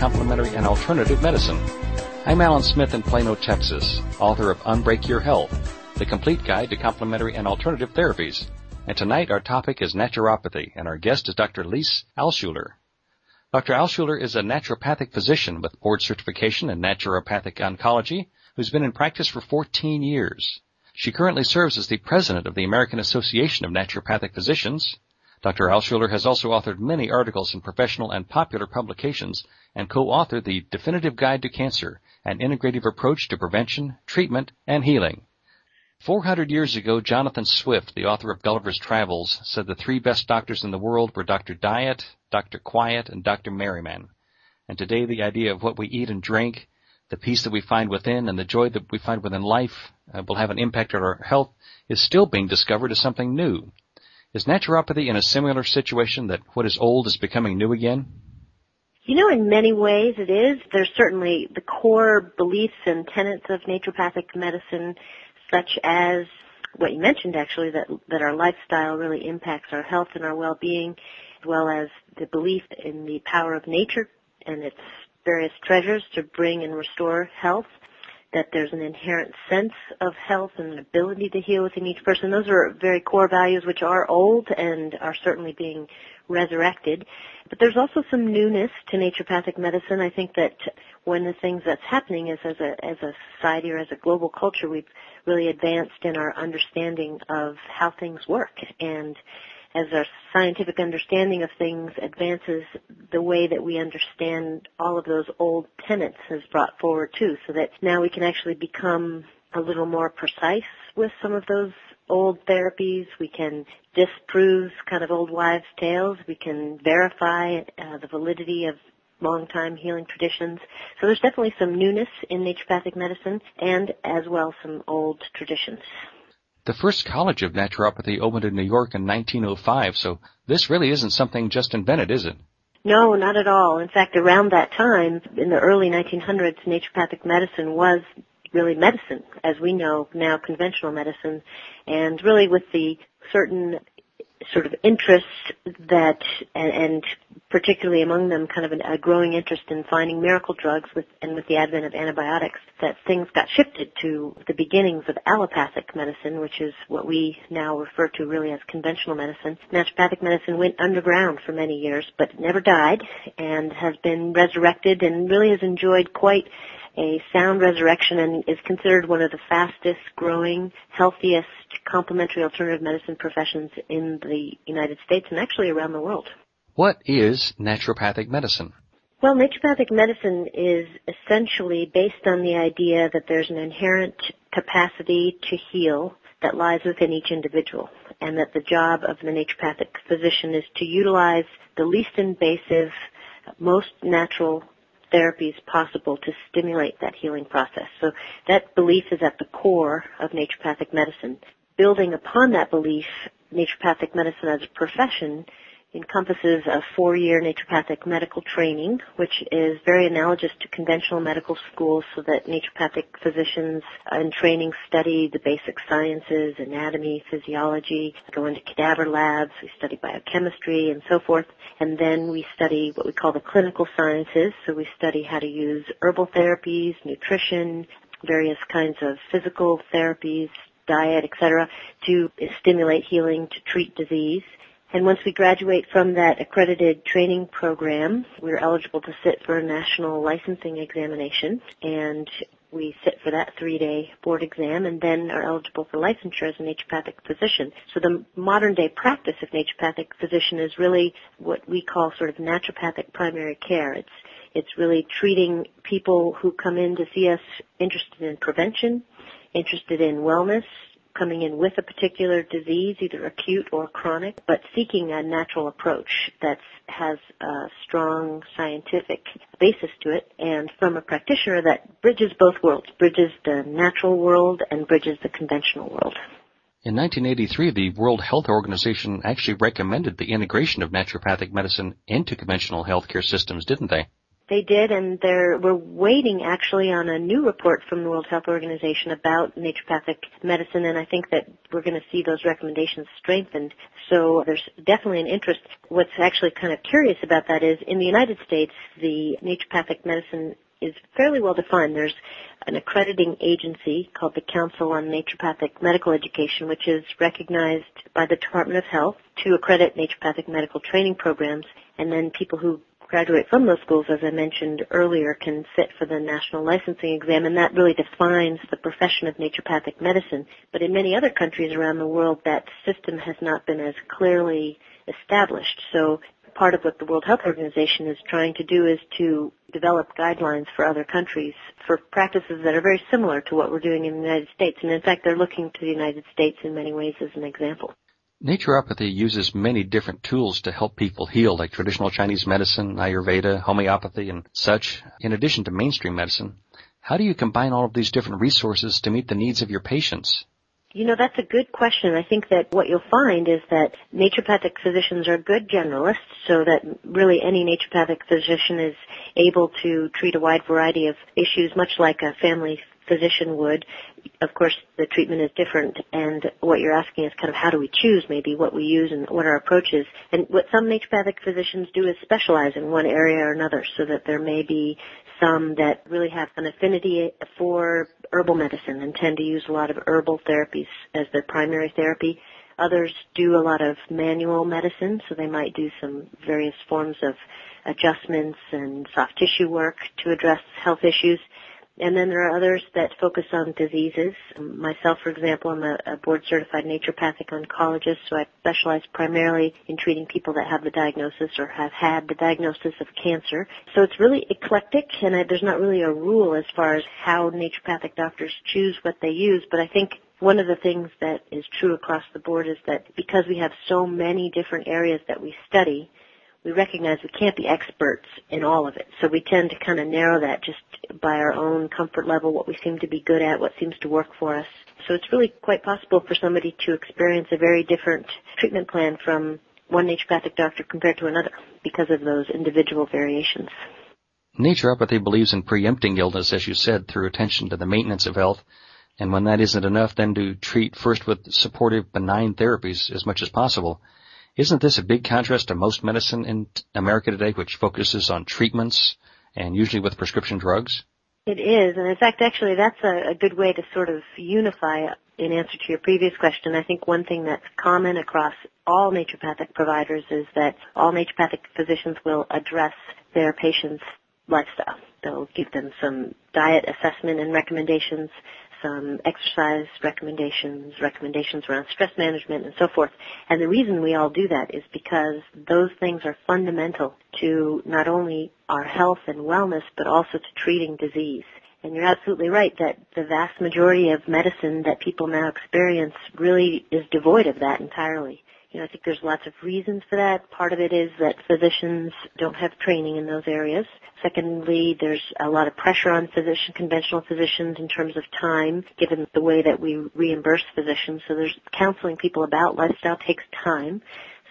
complementary and alternative medicine. I'm Alan Smith in Plano, Texas, author of Unbreak Your Health, the complete guide to complementary and alternative therapies. And tonight our topic is naturopathy, and our guest is Dr. Lise Alschuler. Dr. Alschuler is a naturopathic physician with board certification in naturopathic oncology who's been in practice for 14 years. She currently serves as the president of the American Association of Naturopathic Physicians. Dr. Alschuler has also authored many articles in professional and popular publications and co-authored the Definitive Guide to Cancer, an integrative approach to prevention, treatment, and healing. 400 years ago, Jonathan Swift, the author of Gulliver's Travels, said the three best doctors in the world were Dr. Diet, Dr. Quiet, and Dr. Merryman. And today the idea of what we eat and drink, the peace that we find within, and the joy that we find within life uh, will have an impact on our health is still being discovered as something new. Is naturopathy in a similar situation that what is old is becoming new again? You know, in many ways it is. There's certainly the core beliefs and tenets of naturopathic medicine, such as what you mentioned actually, that, that our lifestyle really impacts our health and our well-being, as well as the belief in the power of nature and its various treasures to bring and restore health that there's an inherent sense of health and an ability to heal within each person. Those are very core values which are old and are certainly being resurrected. But there's also some newness to naturopathic medicine. I think that one of the things that's happening is as a, as a society or as a global culture, we've really advanced in our understanding of how things work. And as our scientific understanding of things advances, the way that we understand all of those old tenets is brought forward too, so that now we can actually become a little more precise with some of those old therapies. We can disprove kind of old wives' tales. We can verify uh, the validity of long-time healing traditions. So there's definitely some newness in naturopathic medicine and as well some old traditions. The first college of naturopathy opened in New York in 1905, so this really isn't something just invented, is it? No, not at all. In fact, around that time, in the early 1900s, naturopathic medicine was really medicine, as we know now conventional medicine, and really with the certain sort of interest that, and, and particularly among them kind of an, a growing interest in finding miracle drugs with, and with the advent of antibiotics, that things got shifted to the beginnings of allopathic medicine, which is what we now refer to really as conventional medicine. Naturopathic medicine went underground for many years, but never died and has been resurrected and really has enjoyed quite a sound resurrection and is considered one of the fastest growing, healthiest complementary alternative medicine professions in the United States and actually around the world. What is naturopathic medicine? Well, naturopathic medicine is essentially based on the idea that there's an inherent capacity to heal that lies within each individual and that the job of the naturopathic physician is to utilize the least invasive, most natural therapies possible to stimulate that healing process. So that belief is at the core of naturopathic medicine. Building upon that belief, naturopathic medicine as a profession encompasses a four-year naturopathic medical training, which is very analogous to conventional medical schools so that naturopathic physicians in training study the basic sciences, anatomy, physiology, go into cadaver labs, we study biochemistry and so forth, and then we study what we call the clinical sciences, so we study how to use herbal therapies, nutrition, various kinds of physical therapies, diet, etc., to stimulate healing, to treat disease. And once we graduate from that accredited training program, we're eligible to sit for a national licensing examination and we sit for that three-day board exam and then are eligible for licensure as a naturopathic physician. So the modern day practice of naturopathic physician is really what we call sort of naturopathic primary care. It's it's really treating people who come in to see us interested in prevention, interested in wellness, coming in with a particular disease, either acute or chronic, but seeking a natural approach that has a strong scientific basis to it and from a practitioner that bridges both worlds, bridges the natural world and bridges the conventional world. In 1983, the World Health Organization actually recommended the integration of naturopathic medicine into conventional healthcare systems, didn't they? They did, and they're, we're waiting actually on a new report from the World Health Organization about naturopathic medicine, and I think that we're going to see those recommendations strengthened. So there's definitely an interest. What's actually kind of curious about that is in the United States, the naturopathic medicine is fairly well defined. There's an accrediting agency called the Council on Naturopathic Medical Education, which is recognized by the Department of Health to accredit naturopathic medical training programs, and then people who graduate from those schools, as I mentioned earlier, can sit for the national licensing exam, and that really defines the profession of naturopathic medicine. But in many other countries around the world, that system has not been as clearly established. So part of what the World Health Organization is trying to do is to develop guidelines for other countries for practices that are very similar to what we're doing in the United States. And in fact, they're looking to the United States in many ways as an example. Naturopathy uses many different tools to help people heal, like traditional Chinese medicine, Ayurveda, homeopathy, and such, in addition to mainstream medicine. How do you combine all of these different resources to meet the needs of your patients? You know, that's a good question. I think that what you'll find is that naturopathic physicians are good generalists, so that really any naturopathic physician is able to treat a wide variety of issues, much like a family physician would. Of course, the treatment is different, and what you're asking is kind of how do we choose maybe what we use and what our approach is. And what some naturopathic physicians do is specialize in one area or another, so that there may be some that really have an affinity for herbal medicine and tend to use a lot of herbal therapies as their primary therapy. Others do a lot of manual medicine, so they might do some various forms of adjustments and soft tissue work to address health issues. And then there are others that focus on diseases. Myself, for example, I'm a, a board certified naturopathic oncologist, so I specialize primarily in treating people that have the diagnosis or have had the diagnosis of cancer. So it's really eclectic, and I, there's not really a rule as far as how naturopathic doctors choose what they use, but I think one of the things that is true across the board is that because we have so many different areas that we study, we recognize we can't be experts in all of it. So we tend to kind of narrow that just by our own comfort level, what we seem to be good at, what seems to work for us. So it's really quite possible for somebody to experience a very different treatment plan from one naturopathic doctor compared to another because of those individual variations. Naturopathy believes in preempting illness, as you said, through attention to the maintenance of health. And when that isn't enough, then to treat first with supportive benign therapies as much as possible. Isn't this a big contrast to most medicine in America today, which focuses on treatments and usually with prescription drugs? It is, and in fact, actually, that's a, a good way to sort of unify in answer to your previous question. I think one thing that's common across all naturopathic providers is that all naturopathic physicians will address their patients' lifestyle. They'll give them some diet assessment and recommendations, some exercise recommendations, recommendations around stress management and so forth. And the reason we all do that is because those things are fundamental to not only our health and wellness, but also to treating disease. And you're absolutely right that the vast majority of medicine that people now experience really is devoid of that entirely. You know, I think there's lots of reasons for that. Part of it is that physicians don't have training in those areas. Secondly, there's a lot of pressure on physician, conventional physicians in terms of time, given the way that we reimburse physicians. So there's counseling people about lifestyle takes time.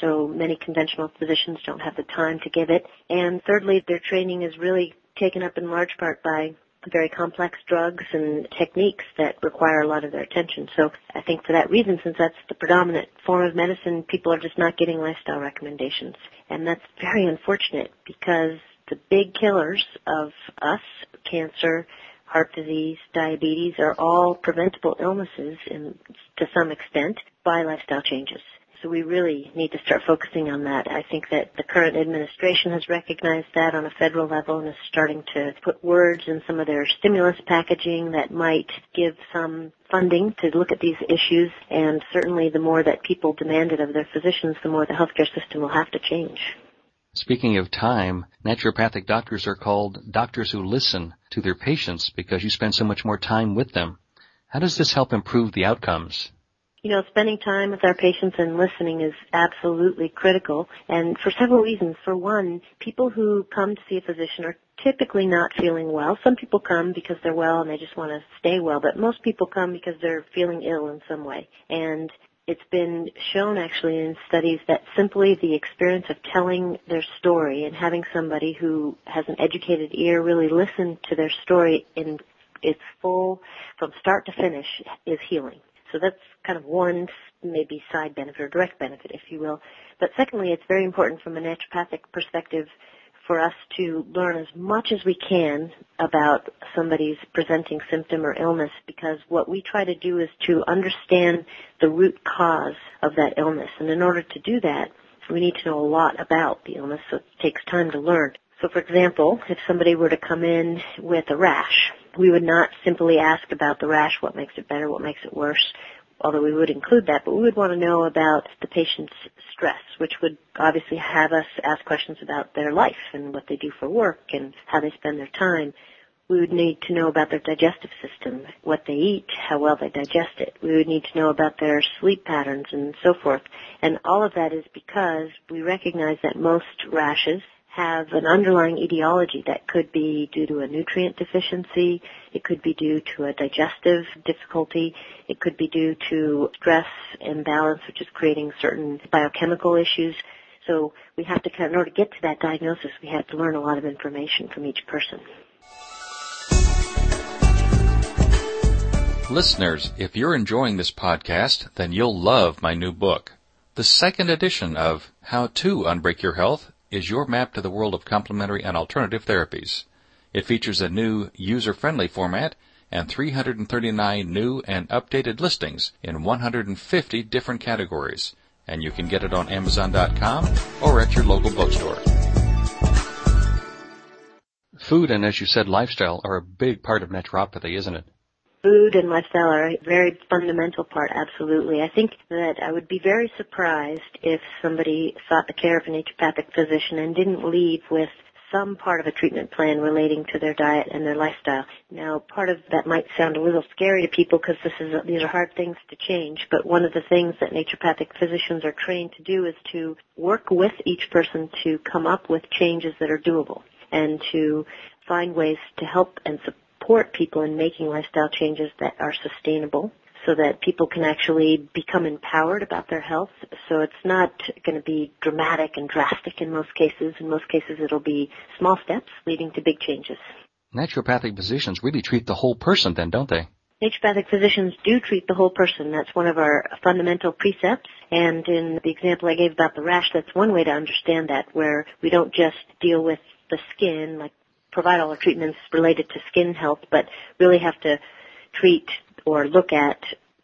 So many conventional physicians don't have the time to give it. And thirdly, their training is really taken up in large part by very complex drugs and techniques that require a lot of their attention. So I think for that reason, since that's the predominant form of medicine, people are just not getting lifestyle recommendations. And that's very unfortunate because the big killers of us, cancer, heart disease, diabetes, are all preventable illnesses in, to some extent by lifestyle changes. So we really need to start focusing on that. I think that the current administration has recognized that on a federal level and is starting to put words in some of their stimulus packaging that might give some funding to look at these issues. And certainly the more that people demand it of their physicians, the more the healthcare system will have to change. Speaking of time, naturopathic doctors are called doctors who listen to their patients because you spend so much more time with them. How does this help improve the outcomes? You know, spending time with our patients and listening is absolutely critical and for several reasons. For one, people who come to see a physician are typically not feeling well. Some people come because they're well and they just want to stay well, but most people come because they're feeling ill in some way. And it's been shown actually in studies that simply the experience of telling their story and having somebody who has an educated ear really listen to their story in its full, from start to finish, is healing. So that's kind of one maybe side benefit or direct benefit, if you will. But secondly, it's very important from a naturopathic perspective for us to learn as much as we can about somebody's presenting symptom or illness because what we try to do is to understand the root cause of that illness. And in order to do that, we need to know a lot about the illness, so it takes time to learn. So for example, if somebody were to come in with a rash, we would not simply ask about the rash, what makes it better, what makes it worse although we would include that, but we would want to know about the patient's stress, which would obviously have us ask questions about their life and what they do for work and how they spend their time. We would need to know about their digestive system, what they eat, how well they digest it. We would need to know about their sleep patterns and so forth. And all of that is because we recognize that most rashes have an underlying etiology that could be due to a nutrient deficiency, it could be due to a digestive difficulty, it could be due to stress imbalance, which is creating certain biochemical issues. So we have to, in order to get to that diagnosis, we have to learn a lot of information from each person. Listeners, if you're enjoying this podcast, then you'll love my new book. The second edition of How to Unbreak Your Health is your map to the world of complementary and alternative therapies. It features a new user-friendly format and 339 new and updated listings in 150 different categories. And you can get it on Amazon.com or at your local bookstore. Food and, as you said, lifestyle are a big part of naturopathy, isn't it? Food and lifestyle are a very fundamental part, absolutely. I think that I would be very surprised if somebody sought the care of a naturopathic physician and didn't leave with some part of a treatment plan relating to their diet and their lifestyle. Now, part of that might sound a little scary to people because this is these are hard things to change. But one of the things that naturopathic physicians are trained to do is to work with each person to come up with changes that are doable and to find ways to help and support support people in making lifestyle changes that are sustainable so that people can actually become empowered about their health. So it's not going to be dramatic and drastic in most cases. In most cases it'll be small steps leading to big changes. Naturopathic physicians really treat the whole person then, don't they? Naturopathic physicians do treat the whole person. That's one of our fundamental precepts. And in the example I gave about the rash, that's one way to understand that, where we don't just deal with the skin, like provide all the treatments related to skin health, but really have to treat or look at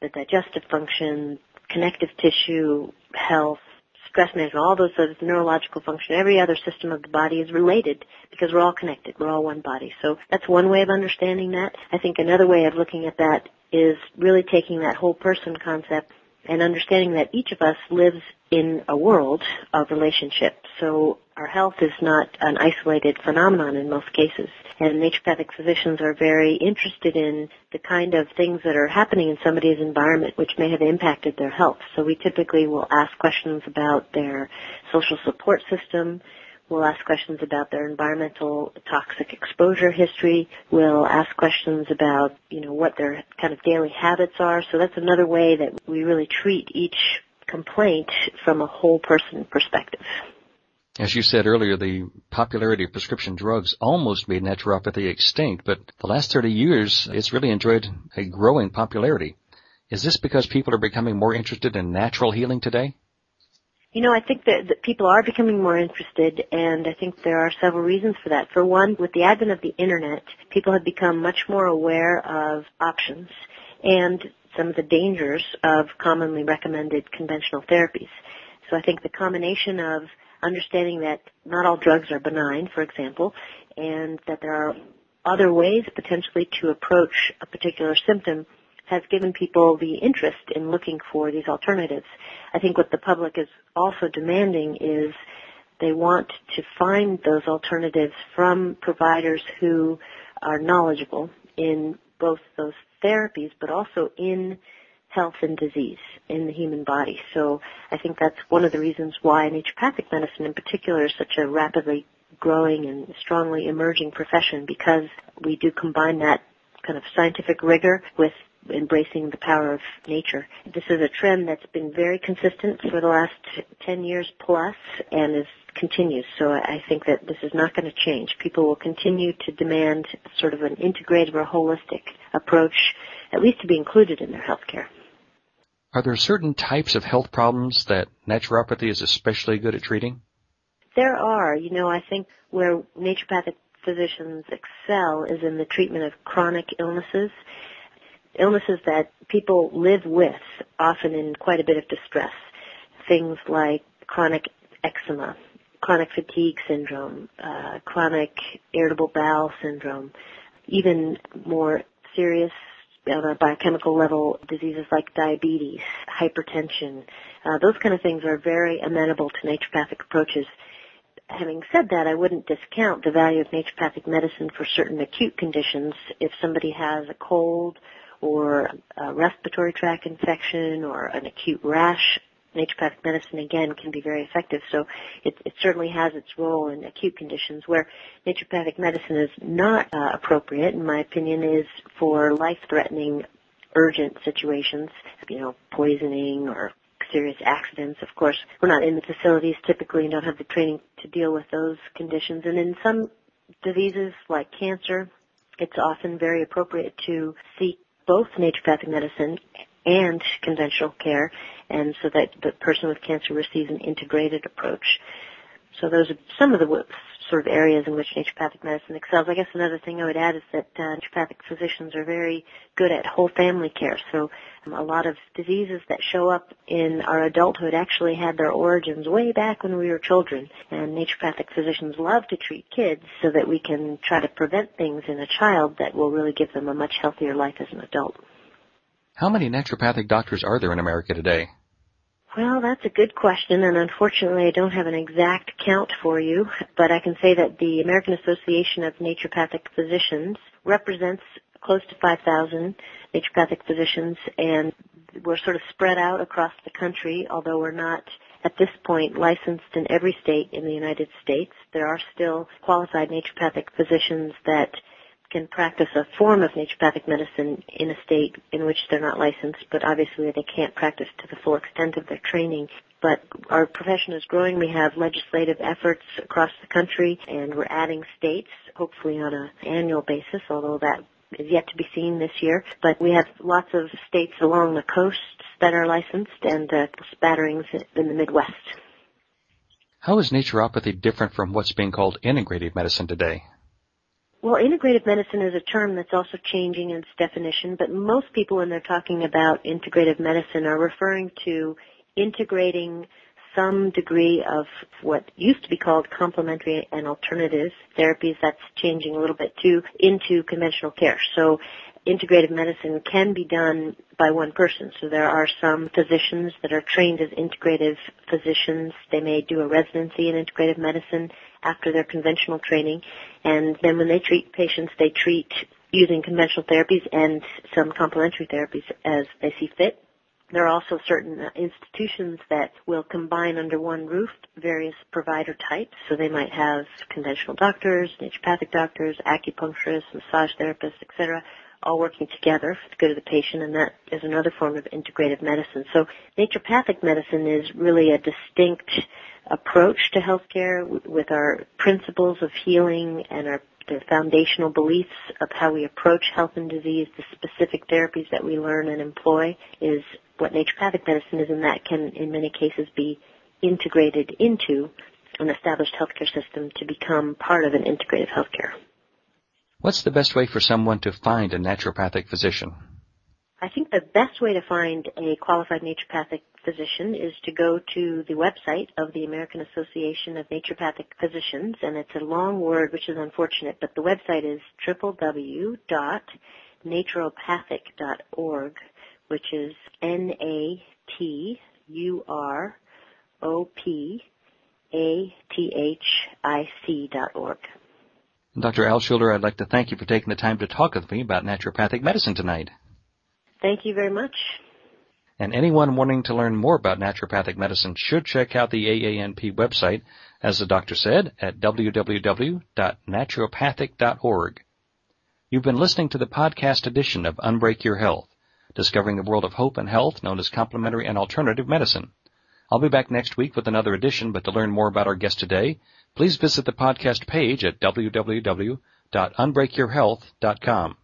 the digestive function, connective tissue health, stress management, all those sort of neurological function, every other system of the body is related because we're all connected. We're all one body. So that's one way of understanding that. I think another way of looking at that is really taking that whole person concept and understanding that each of us lives in a world of relationships. So our health is not an isolated phenomenon in most cases. And naturopathic physicians are very interested in the kind of things that are happening in somebody's environment which may have impacted their health. So we typically will ask questions about their social support system, We'll ask questions about their environmental toxic exposure history. We'll ask questions about, you know, what their kind of daily habits are. So that's another way that we really treat each complaint from a whole person perspective. As you said earlier, the popularity of prescription drugs almost made naturopathy extinct, but the last 30 years, it's really enjoyed a growing popularity. Is this because people are becoming more interested in natural healing today? You know, I think that, that people are becoming more interested, and I think there are several reasons for that. For one, with the advent of the internet, people have become much more aware of options and some of the dangers of commonly recommended conventional therapies. So I think the combination of understanding that not all drugs are benign, for example, and that there are other ways potentially to approach a particular symptom has given people the interest in looking for these alternatives. I think what the public is also demanding is they want to find those alternatives from providers who are knowledgeable in both those therapies, but also in health and disease in the human body. So I think that's one of the reasons why naturopathic medicine in particular is such a rapidly growing and strongly emerging profession because we do combine that kind of scientific rigor with embracing the power of nature. This is a trend that's been very consistent for the last 10 years plus and is continues. So I think that this is not going to change. People will continue to demand sort of an integrated or holistic approach, at least to be included in their health care. Are there certain types of health problems that naturopathy is especially good at treating? There are. You know, I think where naturopathic physicians excel is in the treatment of chronic illnesses, illnesses that people live with, often in quite a bit of distress. Things like chronic eczema, chronic fatigue syndrome, uh, chronic irritable bowel syndrome, even more serious on a biochemical level diseases like diabetes, hypertension. Uh, those kind of things are very amenable to naturopathic approaches. Having said that, I wouldn't discount the value of naturopathic medicine for certain acute conditions. If somebody has a cold or a respiratory tract infection or an acute rash naturopathic medicine again can be very effective. So it, it certainly has its role in acute conditions where naturopathic medicine is not uh, appropriate, in my opinion, is for life-threatening urgent situations, you know, poisoning or serious accidents. Of course, we're not in the facilities typically and don't have the training to deal with those conditions. And in some diseases like cancer, it's often very appropriate to seek both naturopathic medicine and conventional care, and so that the person with cancer receives an integrated approach. So those are some of the sort of areas in which naturopathic medicine excels. I guess another thing I would add is that uh, naturopathic physicians are very good at whole family care. So um, a lot of diseases that show up in our adulthood actually had their origins way back when we were children. And naturopathic physicians love to treat kids so that we can try to prevent things in a child that will really give them a much healthier life as an adult. How many naturopathic doctors are there in America today? Well, that's a good question, and unfortunately I don't have an exact count for you, but I can say that the American Association of Naturopathic Physicians represents close to 5,000 naturopathic physicians, and we're sort of spread out across the country, although we're not at this point licensed in every state in the United States. There are still qualified naturopathic physicians that can practice a form of naturopathic medicine in a state in which they're not licensed, but obviously they can't practice to the full extent of their training. But our profession is growing. We have legislative efforts across the country, and we're adding states, hopefully on an annual basis, although that is yet to be seen this year. But we have lots of states along the coast that are licensed and uh, spatterings in the Midwest. How is naturopathy different from what's being called integrative medicine today? Well, integrative medicine is a term that's also changing in its definition, but most people when they're talking about integrative medicine are referring to integrating some degree of what used to be called complementary and alternative therapies that's changing a little bit too into conventional care. So integrative medicine can be done by one person. So there are some physicians that are trained as integrative physicians. They may do a residency in integrative medicine after their conventional training. And then when they treat patients, they treat using conventional therapies and some complementary therapies as they see fit. There are also certain uh, institutions that will combine under one roof various provider types. So they might have conventional doctors, naturopathic doctors, acupuncturists, massage therapists, etc all working together for the good of the patient, and that is another form of integrative medicine. So naturopathic medicine is really a distinct approach to healthcare with our principles of healing and our the foundational beliefs of how we approach health and disease, the specific therapies that we learn and employ is what naturopathic medicine is, and that can, in many cases, be integrated into an established healthcare system to become part of an integrative healthcare. What's the best way for someone to find a naturopathic physician? I think the best way to find a qualified naturopathic physician is to go to the website of the American Association of Naturopathic Physicians, and it's a long word, which is unfortunate, but the website is www.naturopathic.org, which is N-A-T-U-R-O-P-A-T-H-I-C dot org. Dr. Alschuler, I'd like to thank you for taking the time to talk with me about naturopathic medicine tonight. Thank you very much. And anyone wanting to learn more about naturopathic medicine should check out the AANP website, as the doctor said, at www.naturopathic.org. You've been listening to the podcast edition of Unbreak Your Health. discovering the world of hope and health known as complementary and alternative medicine. I'll be back next week with another edition, but to learn more about our guest today, please visit the podcast page at www.unbreakyourhealth.com.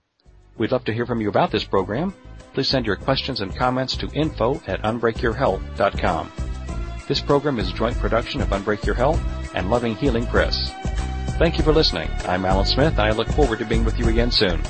We'd love to hear from you about this program. Please send your questions and comments to info at unbreakyourhealth.com. This program is a joint production of Unbreak Your Health and Loving Healing Press. Thank you for listening. I'm Alan Smith and I look forward to being with you again soon.